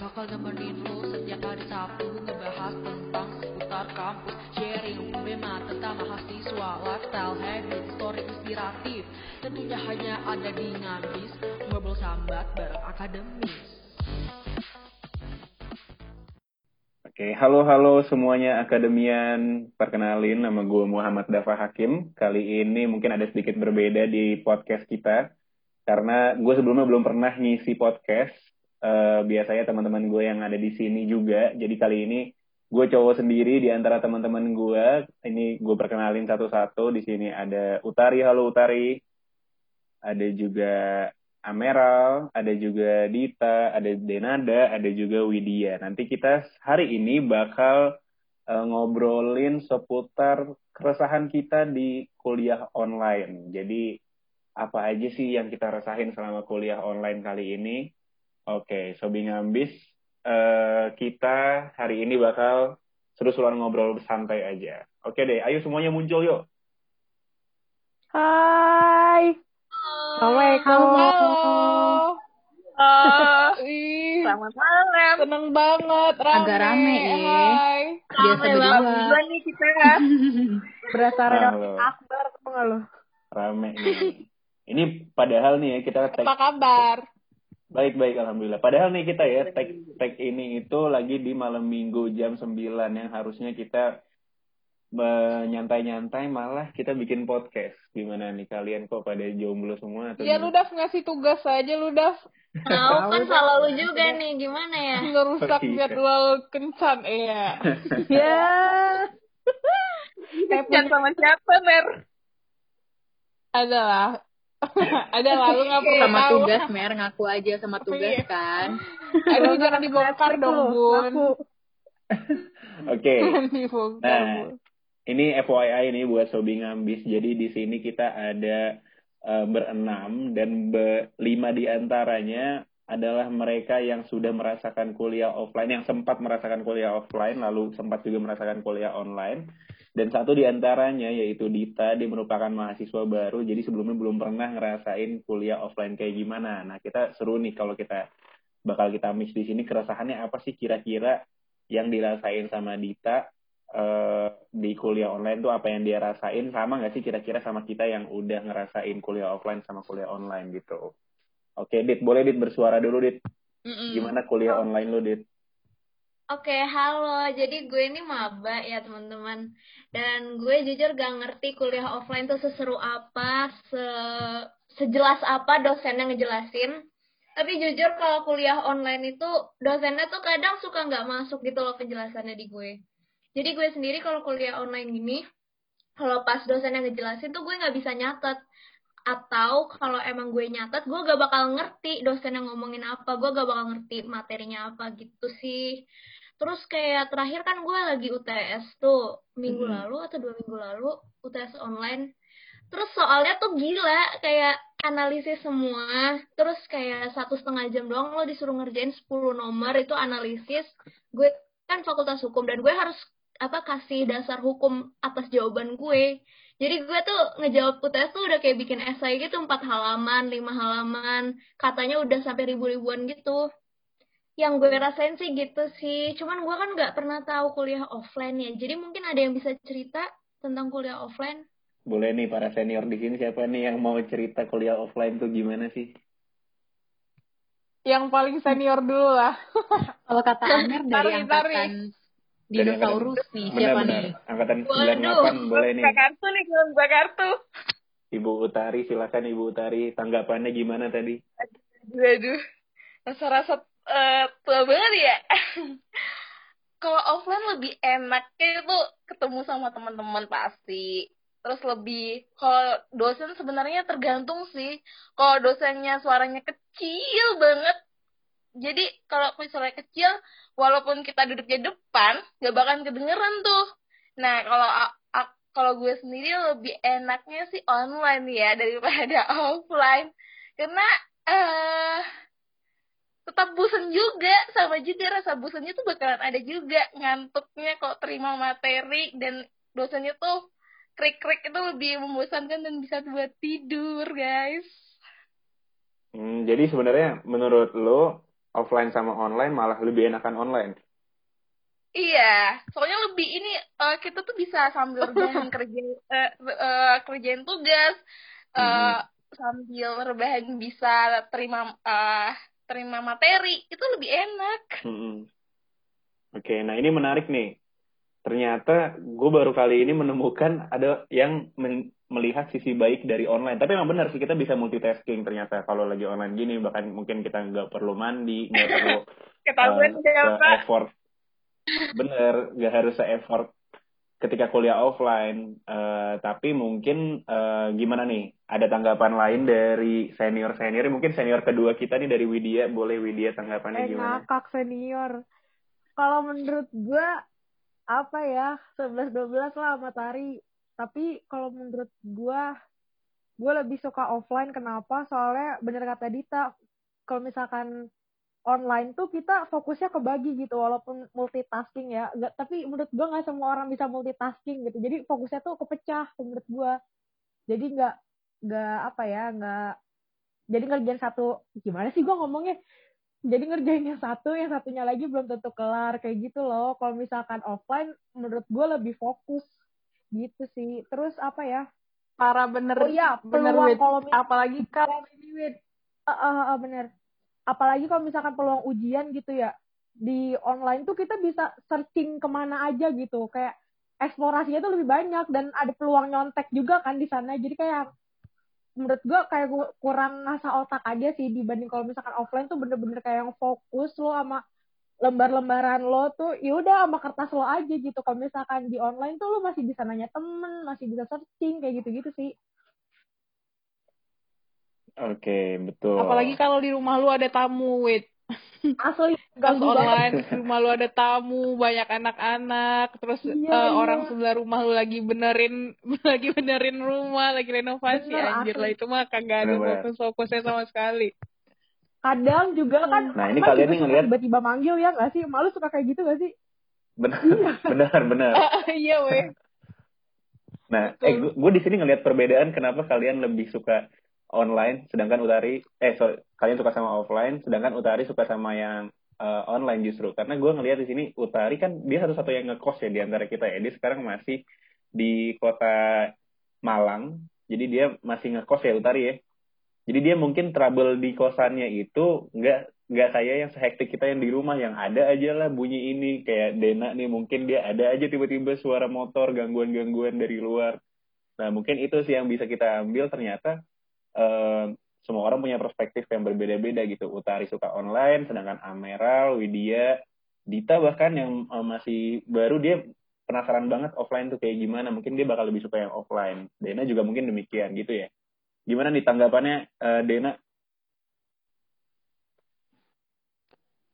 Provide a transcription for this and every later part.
Bakal hari Sabtu tentang seputar kampus. Sharing problema tentang mahasiswa Lifestyle, habit, story inspiratif. Tentunya hanya ada di Ngabis Ngobrol sambat bareng akademis Oke, halo halo semuanya akademian. Perkenalin nama gue Muhammad Dafa Hakim. Kali ini mungkin ada sedikit berbeda di podcast kita karena gue sebelumnya belum pernah ngisi podcast. Eh, biasanya teman-teman gue yang ada di sini juga. Jadi kali ini gue cowok sendiri di antara teman-teman gue. Ini gue perkenalin satu-satu. Di sini ada Utari, halo Utari. Ada juga Ameral, ada juga Dita, ada Denada, ada juga Widya. Nanti kita hari ini bakal uh, ngobrolin seputar keresahan kita di kuliah online. Jadi apa aja sih yang kita rasain selama kuliah online kali ini? Oke, Sobi Ngambis, uh, kita hari ini bakal seru-seruan ngobrol santai aja. Oke deh, ayo semuanya muncul yuk. Hai. Assalamualaikum. Halo. Uh, ih, Selamat malam. seneng banget. Rame. Agak rame ya. Hai. Biasa Rame banget berdua. nih kita. Berasa Halo. redaksi akbar tuh nggak lo? Rame nih. Ini padahal nih ya kita tag Apa kabar? Baik-baik, Alhamdulillah. Padahal nih kita ya, tag, tag ini itu lagi di malam minggu jam 9 yang harusnya kita menyantai-nyantai malah kita bikin podcast. Gimana nih kalian kok pada jomblo semua? Atau Ya lu? Daf ngasih tugas aja lu Daf Tahu kan salah lu juga nih gimana ya? ngerusak Iya. jadwal kencan ya. Ya. Jangan sama siapa, Mer? Adalah. Adalah lu nggak perlu sama tahu. tugas mer ngaku aja sama tugas Iya. kan Aduh jangan dibongkar dong Bun. Oke. Dibongkar Nah. Ini FYI nih buat Sobi Ngambis. Jadi di sini kita ada eh, berenam dan be- lima di antaranya adalah mereka yang sudah merasakan kuliah offline, yang sempat merasakan kuliah offline, lalu sempat juga merasakan kuliah online. Dan satu di antaranya yaitu Dita, dia merupakan mahasiswa baru, jadi sebelumnya belum pernah ngerasain kuliah offline kayak gimana. Nah, kita seru nih kalau kita bakal kita mix di sini keresahannya apa sih kira-kira yang dirasain sama Dita eh, di kuliah online tuh apa yang dia rasain sama nggak sih kira-kira sama kita yang udah ngerasain kuliah offline sama kuliah online gitu. Oke, Dit, boleh Dit bersuara dulu, Dit. Hmm. Gimana kuliah online lu, Dit? Oke, halo. Jadi gue ini maba ya, teman-teman. Dan gue jujur gak ngerti kuliah offline tuh seseru apa, se sejelas apa dosennya ngejelasin. Tapi jujur kalau kuliah online itu dosennya tuh kadang suka nggak masuk gitu loh penjelasannya di gue. Jadi gue sendiri kalau kuliah online gini, kalau pas dosennya ngejelasin tuh gue nggak bisa nyatet. Atau kalau emang gue nyatet, gue gak bakal ngerti dosennya ngomongin apa, gue gak bakal ngerti materinya apa gitu sih. Terus kayak terakhir kan gue lagi UTS tuh minggu Mhm. lalu atau dua minggu lalu UTS online. Terus soalnya tuh gila kayak analisis semua. Terus kayak satu setengah jam doang lo disuruh ngerjain 10 nomor itu analisis. Gue kan fakultas hukum dan gue harus apa kasih dasar hukum atas jawaban gue. Jadi gue tuh ngejawab UTS tuh udah kayak bikin esai gitu empat halaman, lima halaman, katanya udah sampai ribu-ribuan gitu yang gue rasain sih gitu sih. Cuman gue kan nggak pernah tahu kuliah offline ya. Jadi mungkin ada yang bisa cerita tentang kuliah offline. Boleh nih para senior di sini siapa nih yang mau cerita kuliah offline tuh gimana sih? Yang paling senior dulu lah. kalau kata Amer dari Tarik, angkatan dinosaurus nih siapa nih Angkatan Waduh. 98 boleh nih. Kartu nih, belum buka kartu. Ibu Utari, silakan Ibu Utari. Tanggapannya gimana tadi? Aduh, aduh. Rasa-rasa eh, tua banget ya. Kalau offline lebih enaknya tuh ketemu sama teman-teman pasti. Terus lebih, kalau dosen sebenarnya tergantung sih. Kalau dosennya suaranya kecil banget, jadi kalau misalnya kecil, walaupun kita duduk di depan, gak bakalan kedengeran tuh. Nah, kalau kalau gue sendiri lebih enaknya sih online ya daripada offline. Karena eh tetap bosan juga, sama juga rasa bosannya tuh bakalan ada juga ngantuknya kalau terima materi dan dosennya tuh krik-krik itu lebih membosankan dan bisa buat tidur, guys. Hmm, jadi sebenarnya menurut lo offline sama online malah lebih enakan online. Iya, soalnya lebih ini eh, kita tuh bisa sambil rebahan kerja eh, eh, kerjain tugas, eh, Mhm. sambil rebahan bisa terima eh, terima materi, itu lebih enak. Mm-mm. Oke, nah ini menarik nih. Ternyata gue baru kali ini menemukan ada yang men- melihat sisi baik dari online. Tapi emang benar sih kita bisa multitasking ternyata kalau lagi online gini. Bahkan mungkin kita nggak perlu mandi, nggak perlu Ketahuan siapa? se-effort. Bener, nggak harus se-effort ketika kuliah offline. Eh, tapi mungkin eh, gimana nih? Ada tanggapan lain dari senior-senior? Mungkin senior kedua kita nih dari Widya. Boleh Widya tanggapannya Eh gimana? ngakak senior. Kalau menurut gue apa ya 11 12 lah sama Tari. Tapi kalau menurut gue gue lebih suka offline. Kenapa? Soalnya bener kata Dita kalau misalkan online tuh kita fokusnya kebagi gitu walaupun multitasking ya. Nggak- tapi menurut gue nggak semua orang bisa multitasking gitu. Jadi fokusnya tuh kepecah menurut gue jadi nggak nggak apa ya nggak jadi ngerjain satu gimana sih gue ngomongnya? Jadi ngerjain yang satu yang satunya lagi belum tentu kelar kayak gitu loh. Kalau misalkan offline menurut gue lebih fokus gitu sih. Terus apa ya? Parah bener. oh iya bener peluang kalau apalagi kalau ini. Eh, eh, eh, bener. Apalagi kalau misalkan peluang ujian gitu ya di online tuh kita bisa searching ke mana aja gitu. Kayak eksplorasinya tuh lebih banyak dan ada peluang nyontek juga kan di sana. Jadi kayak menurut gua kayak kurang ngasah otak aja sih dibanding kalau misalkan offline tuh bener-bener kayak yang fokus lo sama lembar-lembaran lo tuh yaudah sama kertas lo aja gitu kalau misalkan di online tuh lo masih bisa nanya temen masih bisa searching kayak gitu-gitu sih Oke, betul. apalagi kalau di rumah lu ada tamu wait iya. ganggu online di rumah lu ada tamu banyak anak-anak terus Iya, eh, iya. orang sebelah rumah lu lagi benerin lagi benerin rumah lagi renovasi Bener, anjir asli. lah itu mah kagak ada Bener. fokus fokusnya sama sekali Kadang juga kan Nah, ini kalian nih ngeliat- tiba-tiba manggil ya nggak sih? Malu suka kayak gitu nggak sih? benar, benar, benar. iya weh Nah, eh, gue di sini ngelihat perbedaan kenapa kalian lebih suka online, sedangkan Utari, eh, so, kalian suka sama offline, sedangkan Utari suka sama yang eh, online justru. Karena gue ngelihat di sini Utari kan dia satu-satu yang ngekos ya di antara kita ya. Dia sekarang masih di kota Malang, jadi dia masih ngekos ya Utari ya. Jadi dia mungkin trouble di kosannya itu nggak nggak kayak yang sehektik kita yang di rumah yang ada aja lah bunyi ini kayak Dena nih mungkin dia ada aja tiba-tiba suara motor gangguan-gangguan dari luar. Nah mungkin itu sih yang bisa kita ambil ternyata eh, semua orang punya perspektif yang berbeda-beda gitu. Utari suka online, sedangkan Ameral, Widya, Dita bahkan yang eh, masih baru dia penasaran banget offline tuh kayak gimana. Mungkin dia bakal lebih suka yang offline. Dena juga mungkin demikian gitu ya. Gimana nih tanggapannya eh, Dena?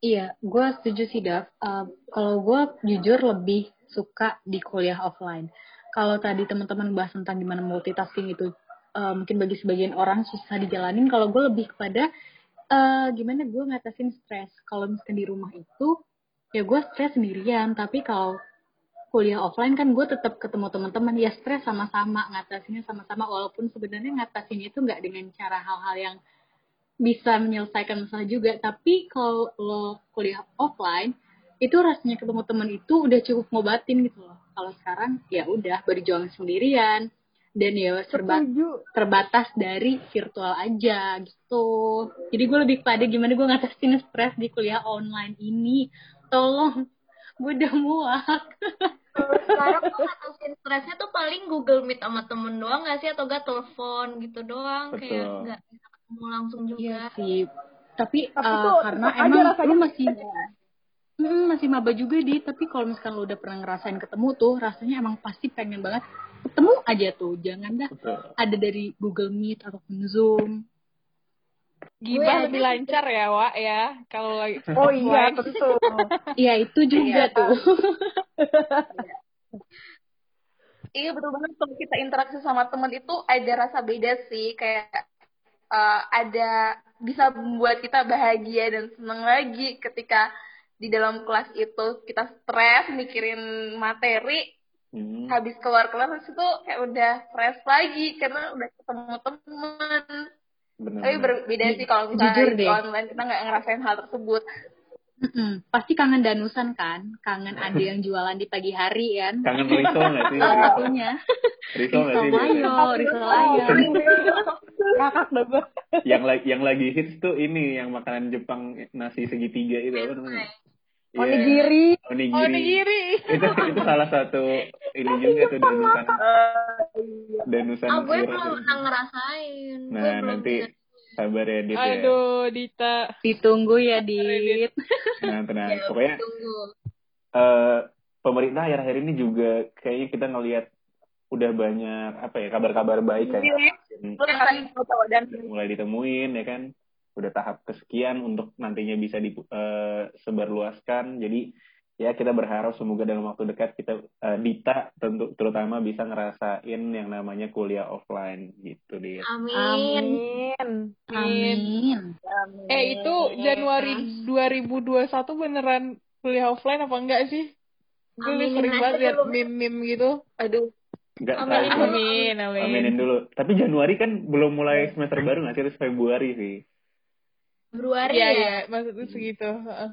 Iya, gue setuju sih, Dav. Uh, kalau gue jujur lebih suka di kuliah offline. Kalau tadi teman-teman bahas tentang gimana multitasking itu uh, mungkin bagi sebagian orang susah dijalanin, kalau gue lebih kepada uh, gimana gue ngatasin stres. Kalau misalkan di rumah itu, ya gue stres sendirian. Tapi kalau kuliah offline kan gue tetap ketemu teman-teman, ya stres sama-sama, ngatasinnya sama-sama. Walaupun sebenarnya ngatasinnya itu nggak dengan cara hal-hal yang bisa menyelesaikan masalah juga. Tapi kalau lo kuliah offline itu rasanya ketemu teman itu udah cukup ngobatin gitu loh. Kalau sekarang ya udah berjuang sendirian. Dan ya serba terbatas dari virtual aja gitu. Jadi gue lebih pada gimana gue ngatasin stres di kuliah online ini. Tolong gue udah muak Sekarang tuh ngatasin stresnya tuh paling Google Meet sama temen doang gak sih atau gak telepon gitu doang kayak Betul. nggak bisa ketemu langsung juga. Iya sih. Tapi, Tapi eh, tuh karena emang lu masih Mm, masih maba juga di, tapi kalau misalkan lu udah pernah ngerasain ketemu tuh, rasanya emang pasti pengen banget ketemu aja tuh. Jangan dah Betul. ada dari Google Meet ataupun Zoom. Gibah lebih lancar ya Wak ya kalau lagi Oh iya tentu. Iya itu juga tuh. Iya betul banget kalau kita interaksi sama teman itu ada rasa beda sih kayak eh, ada bisa membuat kita bahagia dan seneng lagi ketika di dalam kelas itu kita stres mikirin materi Hmm. habis keluar kelas itu kayak udah fresh lagi karena udah ketemu teman Bener, tapi berbeda sih kalau Jujur misalnya di deh. online kita nggak ngerasain hal tersebut Mm-mm. Pasti kangen danusan kan? Kangen ada yang jualan di pagi hari kan? Kangen riso nggak sih? Salah satunya. Riso nggak Risol sih? mayo, risol ayam. Kakak gue. yang lagi yang lagi hits tuh ini yang makanan Jepang nasi segitiga itu apa namanya? Iya, Onigiri. Onigiri. Onigiri. itu itu salah satu ini juga tuh danusan danusan Ah, gue belum pernah ngerasain. Nah, nanti sabar ya Dit ya. Aduh, Dita. Ditunggu ya, Dit. Nah, tenang. Ya, Pokoknya tunggu. eh pemerintah akhir-akhir ini juga kayaknya kita ngelihat udah banyak apa ya kabar-kabar baik kayak lu ngerasain foto dan mulai ditemuin ya kan udah tahap kesekian untuk nantinya bisa disebarluaskan jadi ya kita berharap semoga dalam waktu dekat kita eh, Dita tentu terutama bisa ngerasain yang namanya kuliah offline gitu deh Amin. Amin. Amin. Eh, itu Januari 2021 beneran kuliah offline apa enggak sih? Gue sering banget liat dulu. meme-meme gitu. aduh nggak Amin, tahu amin. Amin, amin. aminin dulu tapi Januari kan belum mulai semester baru nggak sih harus Februari sih Februari Iya, ya. iya, maksudnya segitu. Heeh.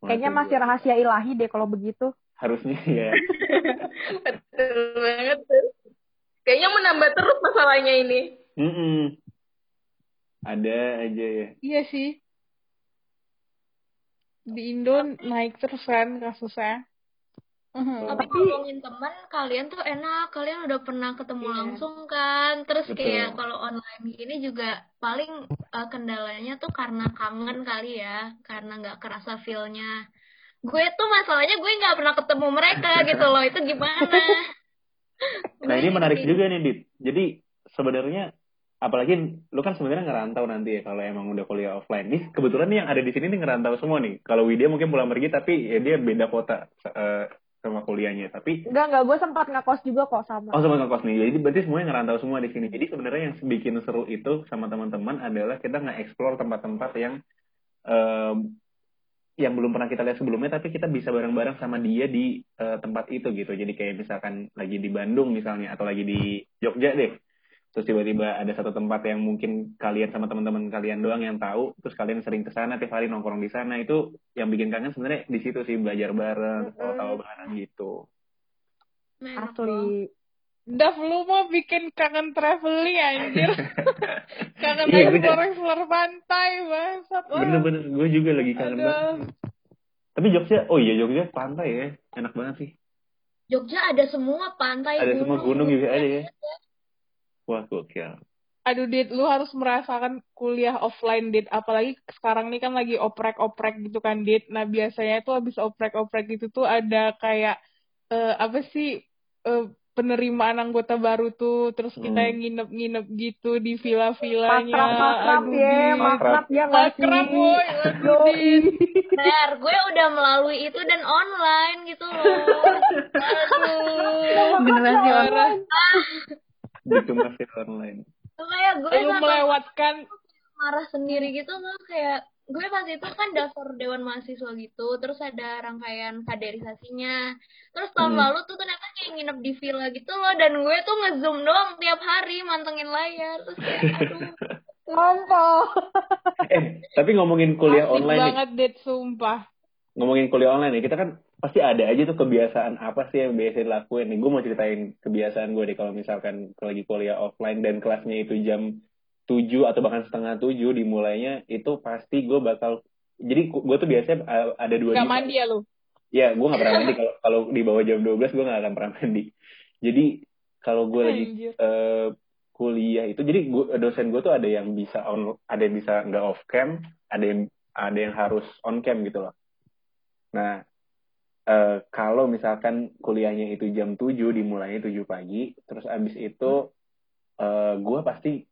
Kayaknya masih rahasia ilahi deh kalau begitu. harusnya ya betul banget tuh. kayaknya menambah terus masalahnya ini Mm-mm. ada aja ya Iya sih. Di Indo naik terus kan kasusnya. Mhm. Tapi ngomongin teman, kalian tuh enak, kalian udah pernah ketemu langsung kan. Terus Betul. kayak kalau online gini juga paling eh, kendalanya tuh karena kangen kali ya, karena nggak kerasa feel-nya. Gue tuh masalahnya gue nggak pernah ketemu mereka gitu loh, itu gimana? Nah ini menarik juga nih Dit. Jadi sebenarnya apalagi lu kan sebenarnya ngerantau nanti ya kalau emang udah kuliah offline. Nih kebetulan nih yang ada di sini nih ngerantau semua nih. Kalau Widya mungkin pulang pergi tapi ya dia beda kota eh, sama kuliahnya. Tapi Enggak, enggak. Gue sempat ngekos juga kok sama. oh sama ngekos nih. Jadi berarti semuanya ngerantau semua di sini. Jadi sebenarnya yang bikin seru itu sama teman-teman adalah kita nge-explore tempat-tempat yang em, yang belum pernah kita lihat sebelumnya tapi kita bisa bareng-bareng sama dia di eh, tempat itu gitu. Jadi kayak misalkan lagi di Bandung misalnya atau lagi di Jogja deh. Terus tiba-tiba ada satu tempat yang mungkin kalian sama teman-teman kalian doang yang tahu, terus kalian sering ke sana tiap hari nongkrong di sana itu yang bikin kangen sebenarnya di situ sih belajar bareng, tahu-tahu bareng gitu. Enak loh. Asli. Dav, lu mau bikin kangen traveling anjir. kangen Iya, explore-explore pantai, bangsat. Wah. Bener-bener, gue juga lagi kangen banget. Tapi Jogja, oh iya Jogja pantai ya, enak banget sih. Jogja ada semua pantai, Ada semua gunung juga ada ya. Wah gokil. Aduh, Dit, lu harus merasakan kuliah offline, Dit. Apalagi sekarang nih kan lagi oprek-oprek gitu kan, Dit. Nah, biasanya tuh habis oprek-oprek gitu tuh ada kayak, eh, apa sih, eh, penerimaan anggota baru tuh. Terus kita Hmm. yang nginep-nginep gitu di villa-villanya. Makrab, ya, makrab ya? Makrab, boy. Aduh, Dit. Bener, gue udah melalui itu dan online gitu loh. Aduh. Generasi online. Gitu masih online. Kayak gue Lu sama melewatkan marah sendiri gitu loh kayak gue pas itu kan daftar dewan mahasiswa gitu terus ada rangkaian kaderisasinya terus tahun Hmm. lalu tuh ternyata kayak nginep di villa gitu loh dan gue tuh ngezoom doang tiap hari mantengin layar terus kayak aduh Ngompol. eh, tapi ngomongin kuliah asik online nih, banget, Dit, sumpah. ngomongin kuliah online nih, kita kan pasti ada aja tuh kebiasaan apa sih yang biasa dilakuin nih. Gue mau ceritain kebiasaan gue deh kalau misalkan lagi kuliah offline dan kelasnya itu jam 7 atau bahkan setengah 7 dimulainya itu pasti gue bakal jadi gue tuh biasanya uh, ada dua Gak jam. mandi ya lu? Ya, gue gak pernah mandi kalau kalau di bawah jam 12 gue gak akan pernah mandi. Jadi kalau gue lagi eh, kuliah itu, jadi gua, dosen gue tuh ada yang bisa on, ada yang bisa nggak off cam, ada yang ada yang harus on cam gitu loh. Nah, eh, kalau misalkan kuliahnya itu jam 7 dimulainya 7 pagi, terus abis itu eh, gue pasti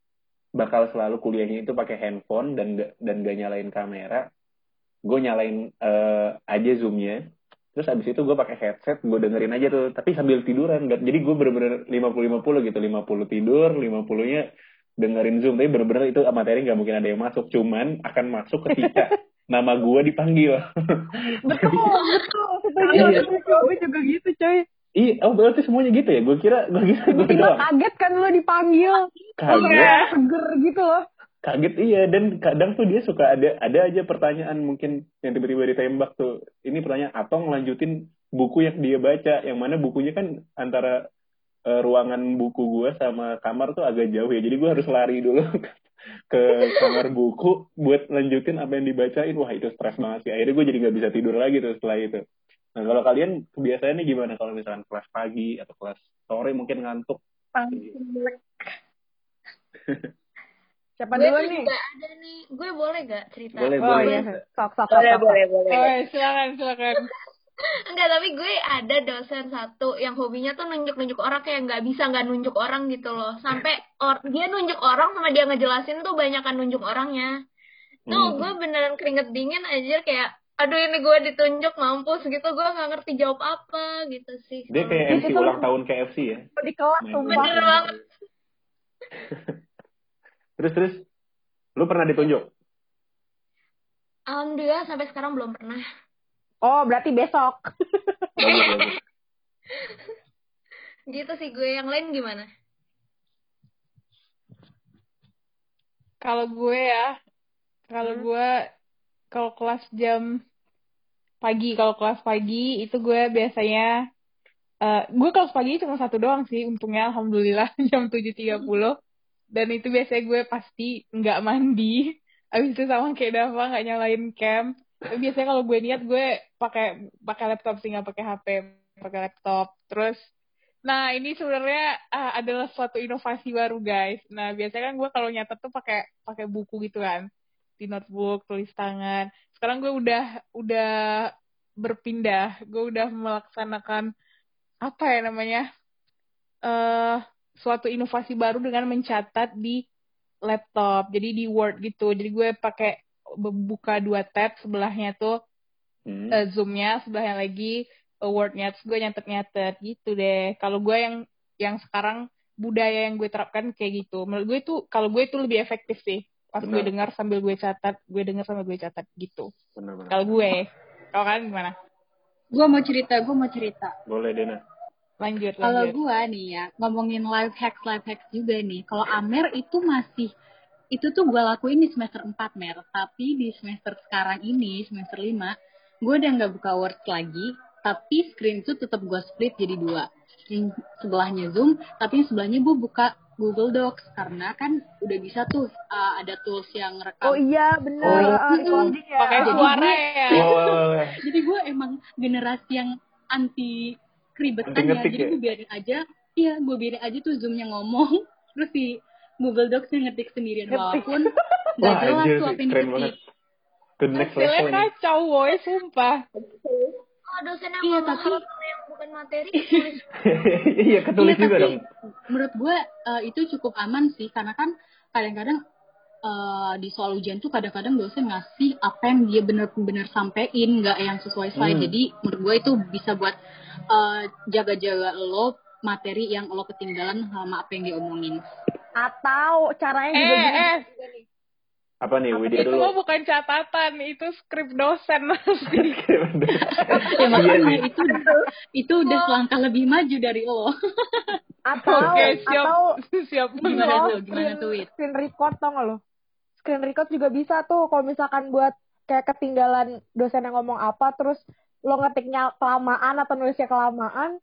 bakal selalu kuliahnya itu pakai handphone dan nggak- dan gak nyalain kamera. Gue nyalain eh, aja zoomnya, terus abis itu gue pakai headset, gue dengerin aja tuh, tapi sambil tiduran. Nggak- Jadi gue bener-bener 50-50 gitu, 50 tidur, 50-nya dengerin zoom. Tapi bener-bener itu materi nggak mungkin ada yang masuk, cuman akan masuk ketika nama gue dipanggil. Betul, betul. Setuju, Iya. Gue juga gitu, coy. Iya, oh berarti semuanya gitu ya? Gue kira, gue kira gue doang. kaget kan lo dipanggil. Kaget, Kayak seger gitu loh. kaget iya. Dan kadang tuh dia suka ada ada aja pertanyaan mungkin yang tiba-tiba ditembak tuh. Ini pertanyaan atau ngelanjutin buku yang dia baca. Yang mana bukunya kan antara eh, ruangan buku gue sama kamar tuh agak jauh ya. Jadi gue harus lari dulu ke kamar buku buat lanjutin apa yang dibacain. Wah itu stres banget sih. Akhirnya gue jadi nggak bisa tidur lagi tuh setelah itu. Nah kalau kalian kebiasaannya gimana kalau misalkan kelas pagi atau kelas sore mungkin ngantuk? Siapa gue dulu nih? juga ada nih. Gue boleh gak cerita? Boleh, Oh boleh. iya, sok sok sok. Boleh, sok. boleh, boleh. Oh, silakan, silakan. Enggak, tapi gue ada dosen satu yang hobinya tuh nunjuk-nunjuk orang kayak nggak bisa nggak nunjuk orang gitu loh. Sampai or dia nunjuk orang sama dia ngejelasin tuh banyakan nunjuk orangnya. Tuh Hmm. gue beneran keringet dingin aja kayak aduh ini gue ditunjuk mampus gitu gue nggak ngerti jawab apa gitu sih. Dia kayak MC Itu- ulang tahun KFC ya. Di kelas. Bener banget. Terus terus, lu pernah ditunjuk? Alhamdulillah sampai sekarang belum pernah. Oh, berarti besok. Gitu sih gue yang lain gimana? Kalau gue ya, kalau gue kalau kelas jam pagi, kalau kelas pagi itu gue biasanya eh gue kelas pagi cuma satu doang sih, untungnya alhamdulillah jam 7.30. Dan itu biasanya gue pasti nggak mandi. Abis itu sama kayak Dava nggak nyalain cam. Biasanya kalau gue niat gue pakai pakai laptop sih nggak pakai HP, pakai laptop. Terus Nah, ini sebenarnya ah, adalah suatu inovasi baru, guys. Nah, biasanya kan gue kalau nyatet tuh pakai pakai buku gitu kan, di notebook, tulis tangan. Sekarang gue udah udah berpindah, gue udah melaksanakan apa ya namanya? eh suatu inovasi baru dengan mencatat di laptop. Jadi di Word gitu. Jadi gue pakai buka dua tab sebelahnya tuh Hmm. eh, zoomnya sebelahnya lagi eh, wordnya terus gue nyatet nyatet gitu deh kalau gue yang yang sekarang budaya yang gue terapkan kayak gitu menurut gue itu kalau gue itu lebih efektif sih pas gue Benar. dengar sambil gue catat gue dengar sambil gue catat gitu kalau gue kalau kan gimana gue mau cerita gue mau cerita Boleh Dena. lanjut Kalau gua nih ya ngomongin life hacks life hacks juga nih. Kalau Amer itu masih itu tuh gua lakuin di semester 4 Mer, tapi di semester sekarang ini semester 5 gue udah nggak buka Word lagi, tapi screen itu tetap gua split jadi dua. Yang sebelahnya Zoom, tapi yang sebelahnya gue buka Google Docs karena kan udah bisa tuh uh, ada tools yang rekam. Oh iya, bener. Oh. Itu anjing ya. pakai Jadi suara gue- ya Oh, jadi gue emang generasi yang anti keribetan ya jadi ya? gue biarin aja iya gue biarin aja tuh zoomnya ngomong terus di Google Docs nya ngetik sendirian walaupun nggak jelas tuh apa yang keren diketik banget. The next level ini. kacau woy sumpah. Oh dosen yang Iya, tapi- yang bukan materi iya, ketulis Iya, juga tapi dong. menurut gue eh, itu cukup aman sih. Karena kan kadang-kadang eh, di soal ujian tuh kadang-kadang dosen ngasih apa yang dia bener-bener sampein nggak yang sesuai slide Hmm. jadi menurut gue itu bisa buat eh, jaga-jaga lo materi yang lo ketinggalan sama apa yang dia omongin Atau caranya eh juga gini. eh Apa nih, Widya itu dulu? bukan catatan itu skrip dosen ya Iya makanya sih. itu itu udah selangkah lebih maju dari lo Atau, oke siap atau siap Gimana lo tuh? Gimana screen- tuh? Screen record tau gak lo? Screen record juga bisa tuh kalau misalkan buat kayak ketinggalan dosen yang ngomong apa terus lo ngetiknya kelamaan atau nulisnya kelamaan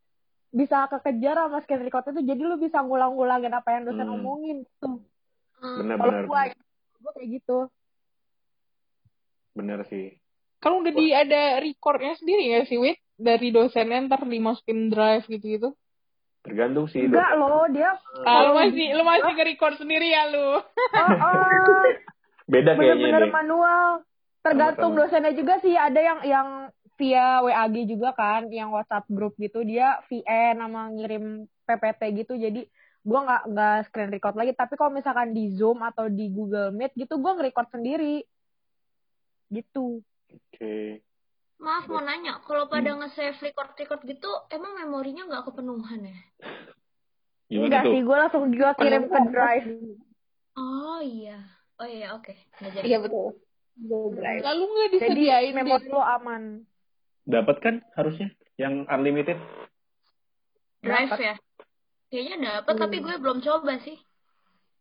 bisa kekejar sama screen record itu jadi lo bisa ngulang-ngulangin apa yang dosen Hmm. omongin tuh. Hmm. Kalau Benar-benar. gua gua kayak gitu. Bener sih. Kalau udah di ada recordnya sendiri nggak sih, Wit? Dari dosennya ntar dimasukin drive gitu-gitu. Tergantung sih. Enggak lo dia Ah, lu masih lu masih nge-record sendiri ya lu. oh, oh, Beda kayaknya bener-bener manual. Tergantung Sama-sama. dosennya juga sih. Ada yang yang via WAG juga kan, yang WhatsApp grup gitu dia VN sama ngirim PPT gitu. Jadi gua nggak nggak screen record lagi. Tapi kalau misalkan di Zoom atau di Google Meet gitu, gua nge-record sendiri. Gitu. Oke. Maaf mau nanya, kalau pada nge-save record-record gitu, emang memorinya nggak kepenuhan ya? Gimana Enggak tuh? sih, gua langsung gua kirim ke Drive. Oh iya, oh iya oke, jadi. Iya betul. Google Drive. Lalu nggak Jadi disediain memori di- lo aman. Dapat kan harusnya yang unlimited? Drive Dapet. ya? Kayaknya dapet, tapi gue belum coba sih.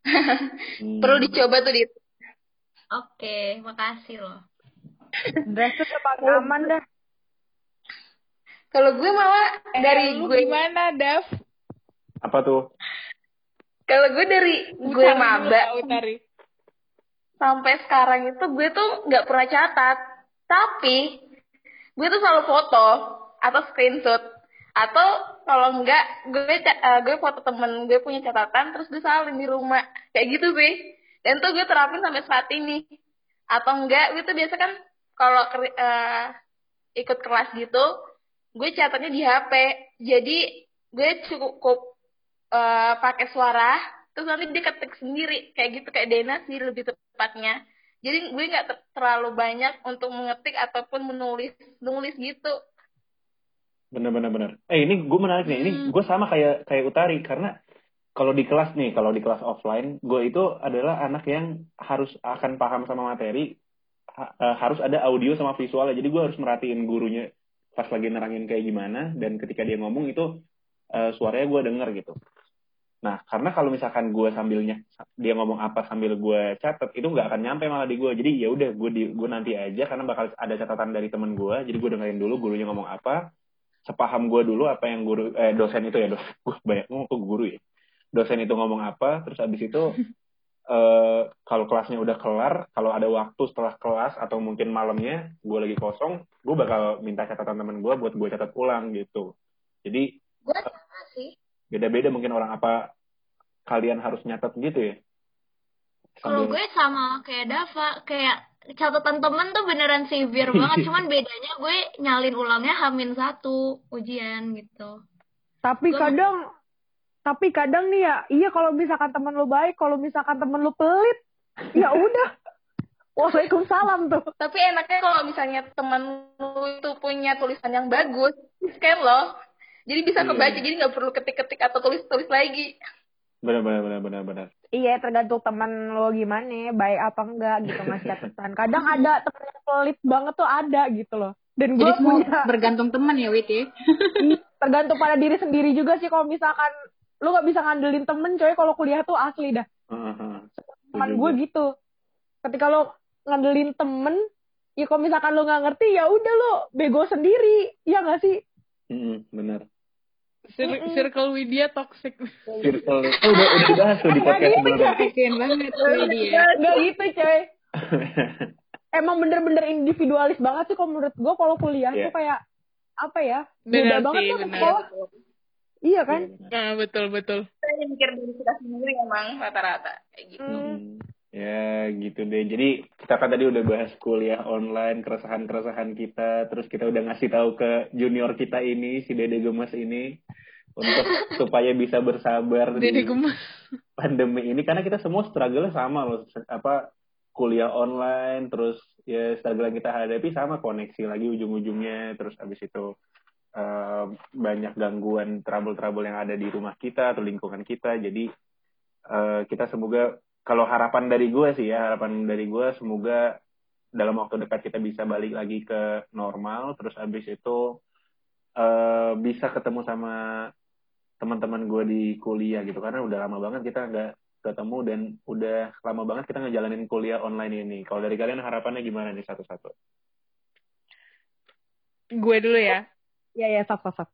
Hmm. Perlu dicoba tuh di Oke, makasih loh. Drive tuh paling aman dah. Kalau gue malah dari Eh, lu gue gimana, Dav? Apa tuh? kalau gue dari gue Utari maba Utari. sampai sekarang itu gue tuh nggak pernah catat. Tapi gue tuh selalu foto atau screenshot. Atau kalau enggak gue eh, gue foto temen gue punya catatan terus gue salin di rumah. Kayak gitu sih. Dan tuh gue terapin sampai saat ini. Atau enggak gue tuh biasa kan kalau eh, ikut kelas gitu gue catatnya di HP jadi gue cukup eh, pakai suara terus nanti dia ketik sendiri. Kayak gitu kayak Dena sih lebih tepatnya jadi gue nggak ter- terlalu banyak untuk mengetik ataupun menulis nulis gitu Bener-bener bener. Eh ini gue menarik nih. Ini gue sama kayak kayak Utari karena kalau di kelas nih, kalau di kelas offline, gue itu adalah anak yang harus akan paham sama materi, ha- eh, harus ada audio sama visualnya. Jadi gue harus merhatiin gurunya pas lagi nerangin kayak gimana, dan ketika dia ngomong itu eh, suaranya gue denger gitu. Nah, karena kalau misalkan gue sambilnya dia ngomong apa sambil gue catat, itu nggak akan nyampe malah di gue. Jadi ya udah gue di gue nanti aja karena bakal ada catatan dari temen gue. Jadi gue dengerin dulu gurunya ngomong apa, sepaham gue dulu apa yang guru eh dosen itu ya dosen gue banyak ngomong ke guru ya dosen itu ngomong apa terus habis itu eh kalau kelasnya udah kelar kalau ada waktu setelah kelas atau mungkin malamnya gue lagi kosong gue bakal minta catatan temen gue buat gue catat ulang gitu jadi Gue sih. Beda-beda mungkin orang apa kalian harus nyatet gitu ya Kalau Sambil- gue sama kayak Dava, kayak catatan temen tuh beneran severe banget. Cuman bedanya gue nyalin ulangnya hamin satu ujian gitu. Tapi Gua- kadang tapi kadang nih ya, iya kalau misalkan temen lu baik, kalau misalkan temen lu pelit, ya udah. Waalaikumsalam tuh. tapi enaknya kalau misalnya temen lu itu punya tulisan yang bagus scan loh jadi bisa Iya. kebaca jadi nggak perlu ketik-ketik atau tulis-tulis lagi benar-benar benar-benar benar Iya, tergantung temen lo gimana, baik apa enggak gitu ngasih catatan. Kadang ada temen yang pelit banget tuh ada gitu loh. Dan gue punya bergantung teman ya, Wit ya. tergantung pada diri sendiri juga sih kalau misalkan lu nggak bisa ngandelin temen coy kalau kuliah tuh asli dah. Heeh. Teman gue. gitu. Ketika lo ngandelin temen, ya kalau misalkan lo nggak ngerti ya udah lo bego sendiri, ya nggak sih? Mm-mm, benar Cir- Circle Widya toxic. circle oh, udah udah dibahas tuh di podcast sebelumnya Kasian banget tuh dia. Nggak gitu coy. Emang bener-bener individualis banget sih kalau menurut gue kalau kuliah Iya. tuh kayak apa ya? Benar beda banget sih, tuh sama sekolah. Iya kan? Nah, betul betul. hanya mikir diri kita sendiri emang rata-rata kayak gitu Hmm, Ya gitu deh. Jadi kita kan tadi udah bahas kuliah online, keresahan-keresahan kita, terus kita udah ngasih tahu ke junior kita ini, si Dede Gemes ini, untuk supaya bisa bersabar Dede di gemes. pandemi ini, karena kita semua struggle sama loh, apa kuliah online, terus ya struggle yang kita hadapi sama koneksi lagi ujung-ujungnya, terus habis itu eh, banyak gangguan trouble-trouble yang ada di rumah kita atau lingkungan kita, jadi eh, kita semoga kalau harapan dari gue sih ya harapan dari gue semoga dalam waktu dekat kita bisa balik lagi ke normal terus abis itu eh, bisa ketemu sama teman-teman gue di kuliah gitu karena udah lama banget kita nggak ketemu dan udah lama banget kita ngejalanin kuliah online ini kalau dari kalian harapannya gimana nih satu-satu Gue dulu ya. Iya ya, sap sap sap.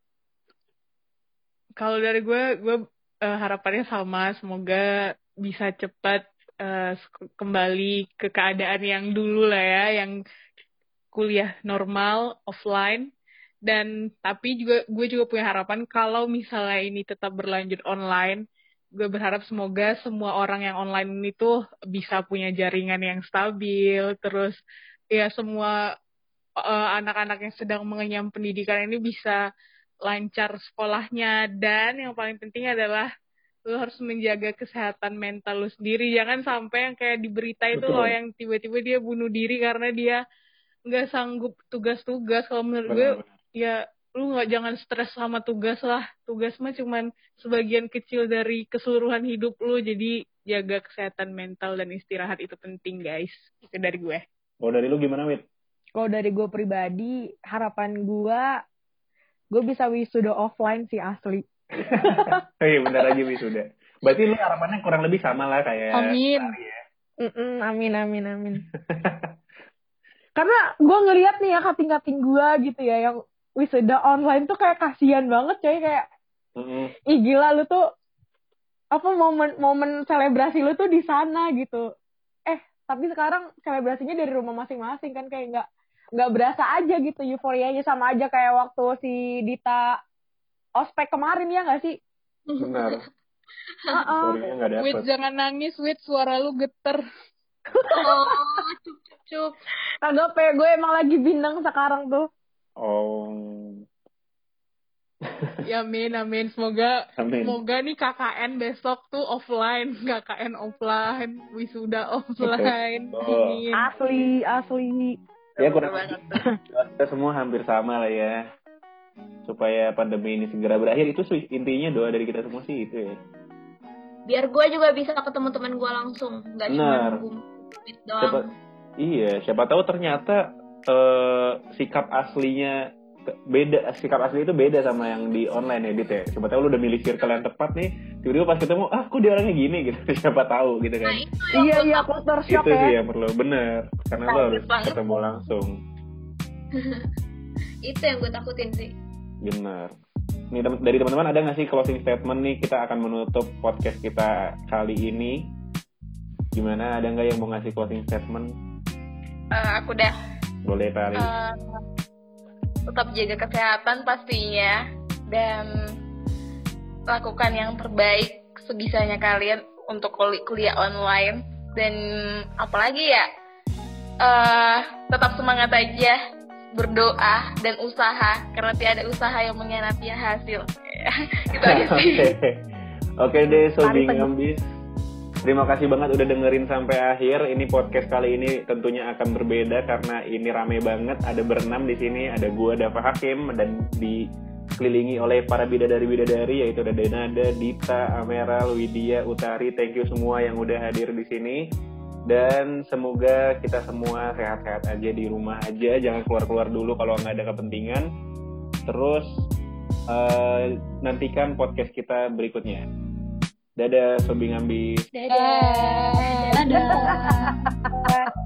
Kalau dari gue, gue eh, harapannya sama. Semoga bisa cepat sk- kembali ke keadaan yang dulu lah ya, yang kuliah normal offline. Dan tapi juga gue juga punya harapan kalau misalnya ini tetap berlanjut online, gue berharap semoga semua orang yang online ini tuh bisa punya jaringan yang stabil, terus ya semua eh, anak-anak yang sedang mengenyam pendidikan ini bisa lancar sekolahnya dan yang paling penting adalah lu harus menjaga kesehatan mental lu sendiri. Jangan sampai yang kayak di berita itu Betul. loh yang tiba-tiba dia bunuh diri karena dia nggak sanggup tugas-tugas. Kalau menurut gue ya lu nggak jangan stres sama tugas lah. Tugas mah cuman sebagian kecil dari keseluruhan hidup lu. Jadi jaga kesehatan mental dan istirahat itu penting guys. Itu dari gue. Kalau dari lu gimana wit? Kalau dari gue pribadi, harapan gue, gue bisa wisuda offline sih asli. Oh iya bentar lagi wisuda. Berarti lu harapannya kurang lebih sama lah kayak Amin. Ya. Mm-mm, amin amin amin. Karena gue ngeliat nih ya kating-kating gue gitu ya yang wisuda online tuh kayak kasihan banget coy kayak Mm-mm. ih gila lu tuh apa momen momen selebrasi lu tuh di sana gitu. Eh tapi sekarang selebrasinya dari rumah masing-masing kan kayak nggak nggak berasa aja gitu euforianya sama aja kayak waktu si Dita ospek kemarin ya nggak sih? Benar. Nggak Wit dapet. jangan nangis, Wit suara lu geter. Oh, cup cup cup. Kagak pe gue emang lagi bintang sekarang tuh. Oh. Ya amin, amin. Semoga Amin. semoga nih KKN besok tuh offline, KKN offline, wisuda offline. Amin. Asli asli. Ya kurang kita semua hampir sama lah ya. Supaya pandemi ini segera berakhir itu sih intinya doa dari kita semua sih itu ya. Biar gue juga bisa ketemu teman gue langsung, nggak cuma meet Siapa, doang. iya, siapa tahu ternyata eh, sikap aslinya ke- beda sikap asli itu beda sama yang di online ya Dit ya. Siapa tahu lu udah milih circle yang tepat nih, tiba-tiba pas ketemu, ah kok dia orangnya gini gitu. Siapa tahu gitu kan. Nah itu Iya iya culture shock itu ya. sih yang perlu bener karena lo harus banget. ketemu langsung itu yang gue takutin sih. Bener. Nih dari teman-teman ada nggak sih closing statement nih? Kita akan menutup podcast kita kali ini. Gimana? Ada nggak yang mau ngasih closing statement? Eh, aku dah. Boleh kali eh, tetap jaga kesehatan pastinya. Dan lakukan yang terbaik sebisanya kalian untuk kuli- kuliah online. Dan apalagi ya eh tetap semangat aja berdoa dan usaha karena tiada usaha yang mengkhianati hasil itu aja sih Oke. Oke deh, Sobi. Ngambis. Terima kasih banget udah dengerin sampai akhir. Ini podcast kali ini tentunya akan berbeda karena ini rame banget. Ada berenam di sini, ada gua Dava Hakim dan dikelilingi oleh para bidadari-bidadari yaitu ada Denada, Dita, Amera, Widya, Utari. Thank you semua yang udah hadir di sini. Dan semoga kita semua sehat-sehat aja di rumah aja, jangan keluar-keluar dulu kalau nggak ada kepentingan. Terus eh, nantikan podcast kita berikutnya. Dadah, Sobi Ngambis. dadah Dadah.